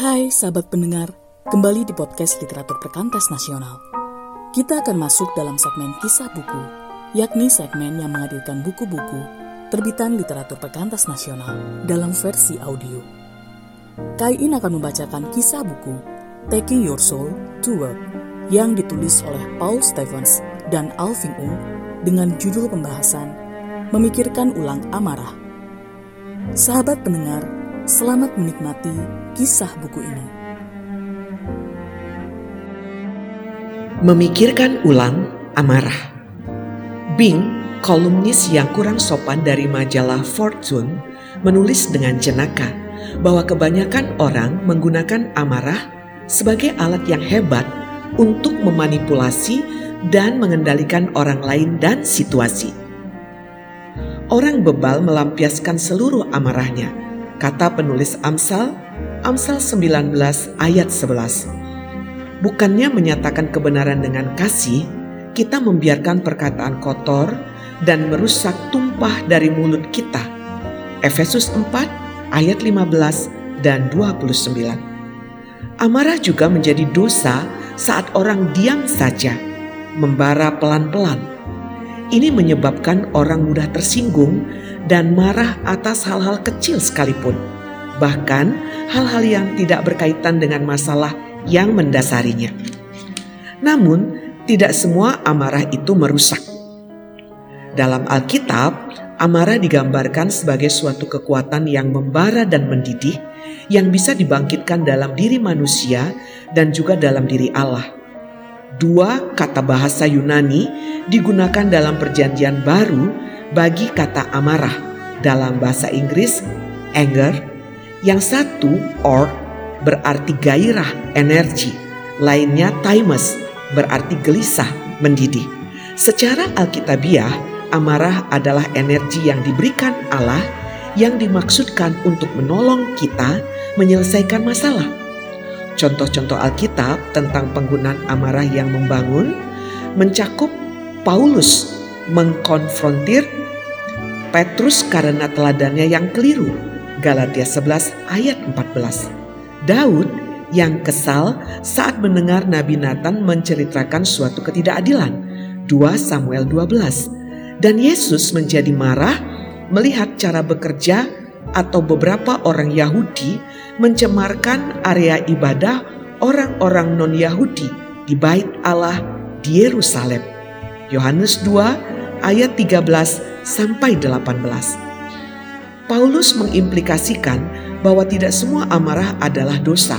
Hai sahabat pendengar, kembali di podcast Literatur Perkantas Nasional. Kita akan masuk dalam segmen kisah buku, yakni segmen yang menghadirkan buku-buku terbitan literatur perkantas nasional dalam versi audio. Kaiin akan membacakan kisah buku Taking Your Soul to Work yang ditulis oleh Paul Stevens dan Alvin Ung dengan judul pembahasan Memikirkan Ulang Amarah. Sahabat pendengar, selamat menikmati kisah buku ini. Memikirkan ulang amarah. Bing, kolumnis yang kurang sopan dari majalah Fortune, menulis dengan jenaka bahwa kebanyakan orang menggunakan amarah sebagai alat yang hebat untuk memanipulasi dan mengendalikan orang lain dan situasi. Orang bebal melampiaskan seluruh amarahnya, kata penulis Amsal Amsal 19 ayat 11. Bukannya menyatakan kebenaran dengan kasih, kita membiarkan perkataan kotor dan merusak tumpah dari mulut kita. Efesus 4 ayat 15 dan 29. Amarah juga menjadi dosa saat orang diam saja, membara pelan-pelan. Ini menyebabkan orang mudah tersinggung dan marah atas hal-hal kecil sekalipun bahkan hal-hal yang tidak berkaitan dengan masalah yang mendasarinya. Namun, tidak semua amarah itu merusak. Dalam Alkitab, amarah digambarkan sebagai suatu kekuatan yang membara dan mendidih yang bisa dibangkitkan dalam diri manusia dan juga dalam diri Allah. Dua kata bahasa Yunani digunakan dalam Perjanjian Baru bagi kata amarah dalam bahasa Inggris anger yang satu or berarti gairah, energi. Lainnya thymus berarti gelisah, mendidih. Secara alkitabiah, amarah adalah energi yang diberikan Allah yang dimaksudkan untuk menolong kita menyelesaikan masalah. Contoh-contoh Alkitab tentang penggunaan amarah yang membangun mencakup Paulus mengkonfrontir Petrus karena teladannya yang keliru Galatia 11 ayat 14. Daud yang kesal saat mendengar Nabi Nathan menceritakan suatu ketidakadilan. 2 Samuel 12. Dan Yesus menjadi marah melihat cara bekerja atau beberapa orang Yahudi mencemarkan area ibadah orang-orang non-Yahudi di bait Allah di Yerusalem. Yohanes 2 ayat 13 sampai 18. Paulus mengimplikasikan bahwa tidak semua amarah adalah dosa.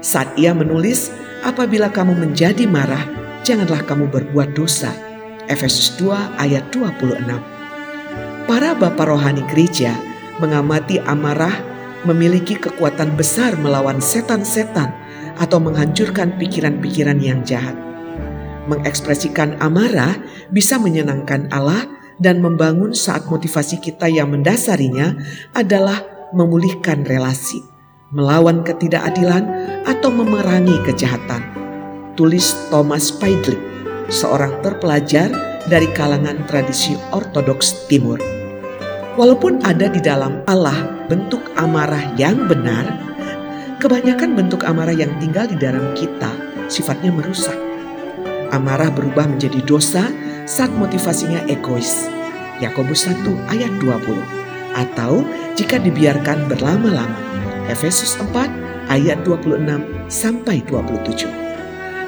Saat ia menulis, apabila kamu menjadi marah, janganlah kamu berbuat dosa. Efesus 2 ayat 26. Para bapak rohani gereja mengamati amarah memiliki kekuatan besar melawan setan-setan atau menghancurkan pikiran-pikiran yang jahat. Mengekspresikan amarah bisa menyenangkan Allah dan membangun saat motivasi kita yang mendasarinya adalah memulihkan relasi, melawan ketidakadilan, atau memerangi kejahatan. Tulis Thomas Paidlik, seorang terpelajar dari kalangan tradisi Ortodoks Timur. Walaupun ada di dalam Allah bentuk amarah yang benar, kebanyakan bentuk amarah yang tinggal di dalam kita sifatnya merusak. Amarah berubah menjadi dosa saat motivasinya egois. Yakobus 1 ayat 20 atau jika dibiarkan berlama-lama. Efesus 4 ayat 26 sampai 27.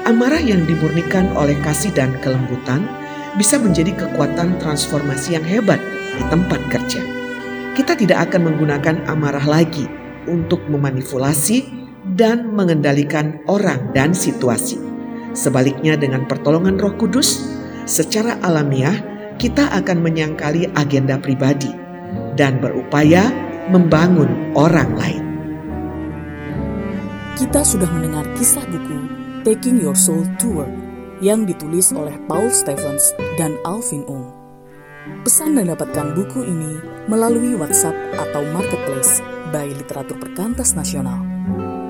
Amarah yang dimurnikan oleh kasih dan kelembutan bisa menjadi kekuatan transformasi yang hebat di tempat kerja. Kita tidak akan menggunakan amarah lagi untuk memanipulasi dan mengendalikan orang dan situasi. Sebaliknya dengan pertolongan Roh Kudus, secara alamiah kita akan menyangkali agenda pribadi dan berupaya membangun orang lain. Kita sudah mendengar kisah buku Taking Your Soul to Work yang ditulis oleh Paul Stevens dan Alvin Ung. Pesan dan dapatkan buku ini melalui WhatsApp atau Marketplace by Literatur Perkantas Nasional.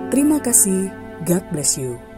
Terima kasih, God bless you.